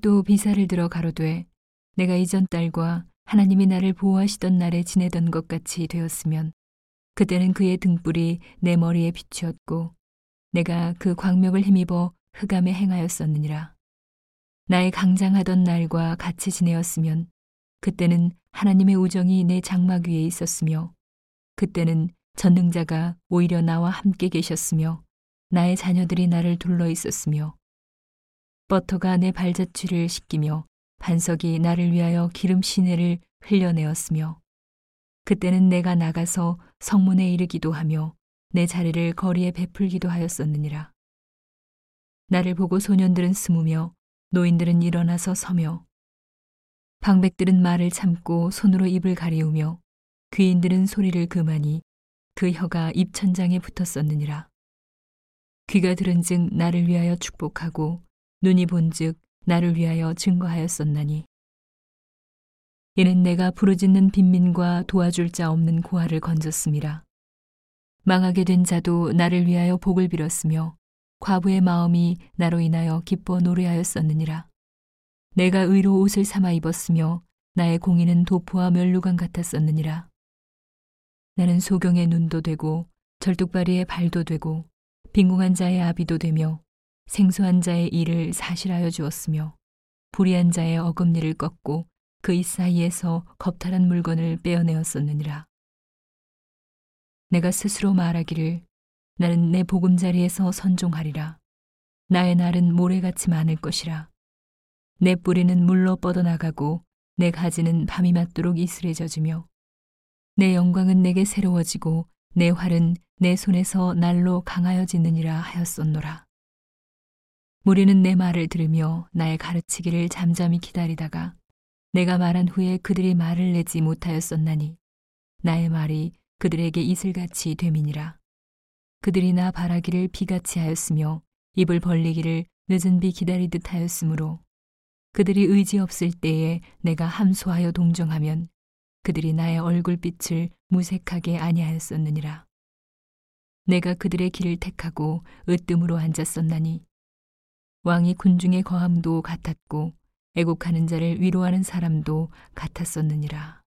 또 비사를 들어 가로되 내가 이전 딸과 하나님이 나를 보호하시던 날에 지내던 것 같이 되었으면 그때는 그의 등불이 내 머리에 비추었고 내가 그 광명을 힘입어 흑암에 행하였었느니라. 나의 강장하던 날과 같이 지내었으면 그때는 하나님의 우정이 내 장막 위에 있었으며 그때는 전능자가 오히려 나와 함께 계셨으며 나의 자녀들이 나를 둘러 있었으며 버터가 내 발자취를 씻기며 반석이 나를 위하여 기름 시내를 흘려내었으며 그때는 내가 나가서 성문에 이르기도 하며 내 자리를 거리에 베풀기도 하였었느니라. 나를 보고 소년들은 스무며 노인들은 일어나서 서며 방백들은 말을 참고 손으로 입을 가리우며 귀인들은 소리를 그만이 그 혀가 입천장에 붙었었느니라. 귀가 들은즉 나를 위하여 축복하고 눈이 본즉 나를 위하여 증거하였었나니 이는 내가 부르짖는 빈민과 도와줄 자 없는 고아를 건졌음이라. 망하게 된 자도 나를 위하여 복을 빌었으며 과부의 마음이 나로 인하여 기뻐 노래하였었느니라. 내가 의로 옷을 삼아 입었으며 나의 공의는 도포와 멸루관 같았었느니라. 나는 소경의 눈도 되고 절뚝바리의 발도 되고 빈궁한 자의 아비도 되며 생소한 자의 일을 사실하여 주었으며 불의한 자의 어금니를 꺾고 그 이 사이에서 겁탈한 물건을 빼어내었었느니라. 내가 스스로 말하기를 나는 내 보금자리에서 선종하리라. 나의 날은 모래같이 많을 것이라. 내 뿌리는 물로 뻗어나가고 내 가지는 밤이 맞도록 이슬에 젖으며 내 영광은 내게 새로워지고 내 활은 내 손에서 날로 강하여지느니라 하였었노라. 무리는 내 말을 들으며 나의 가르치기를 잠잠히 기다리다가 내가 말한 후에 그들이 말을 내지 못하였었나니 나의 말이 그들에게 이슬같이 되민이라. 그들이 나 바라기를 비같이 하였으며 입을 벌리기를 늦은 비 기다리듯 하였으므로 그들이 의지 없을 때에 내가 함소하여 동정하면 그들이 나의 얼굴빛을 무색하게 아니하였었느니라. 내가 그들의 길을 택하고 으뜸으로 앉았었나니 왕이 군중의 거함도 같았고 애곡하는 자를 위로하는 사람도 같았었느니라.